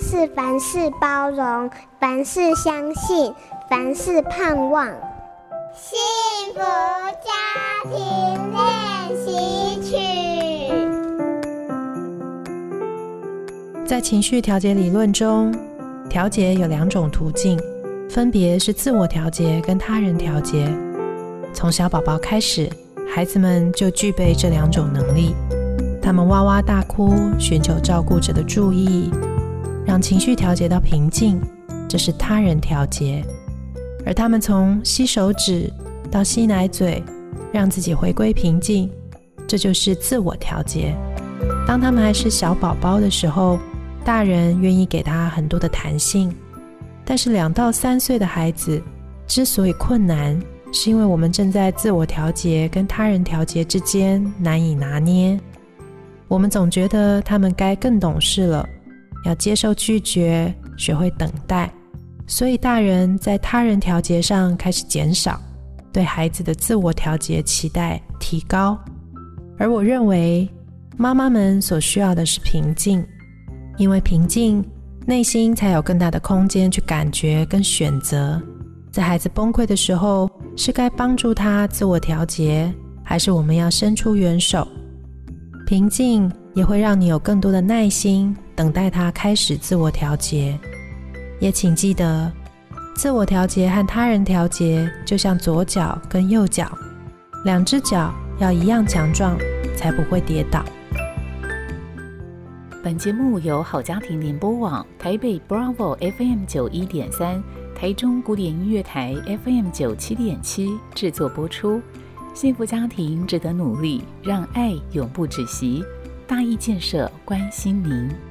是凡事包容，凡事相信，凡事盼望。幸福家庭练习曲。在情绪调节理论中，调节有两种途径，分别是自我调节跟他人调节。从小宝宝开始，孩子们就具备这两种能力。他们哇哇大哭，寻求照顾者的注意，让情绪调节到平静，这是他人调节；而他们从吸手指到吸奶嘴，让自己回归平静，这就是自我调节。当他们还是小宝宝的时候，大人愿意给他很多的弹性，但是两到三岁的孩子之所以困难，是因为我们正在自我调节跟他人调节之间难以拿捏。我们总觉得他们该更懂事了，要接受拒绝，学会等待，所以大人在他人调节上开始减少，对孩子的自我调节期待提高。而我认为，妈妈们所需要的是平静，因为平静，内心才有更大的空间去感觉跟选择。在孩子崩溃的时候，是该帮助他自我调节，还是我们要伸出援手？平静也会让你有更多的耐心，等待他开始自我调节。也请记得，自我调节和他人调节就像左脚跟右脚，两只脚要一样强壮，才不会跌倒。本节目由好家庭联播网、台北 Bravo FM 九一点三、台中古典音乐台 FM 九七点七制作播出。幸福家庭值得努力，让爱永不止息。大义建设关心您。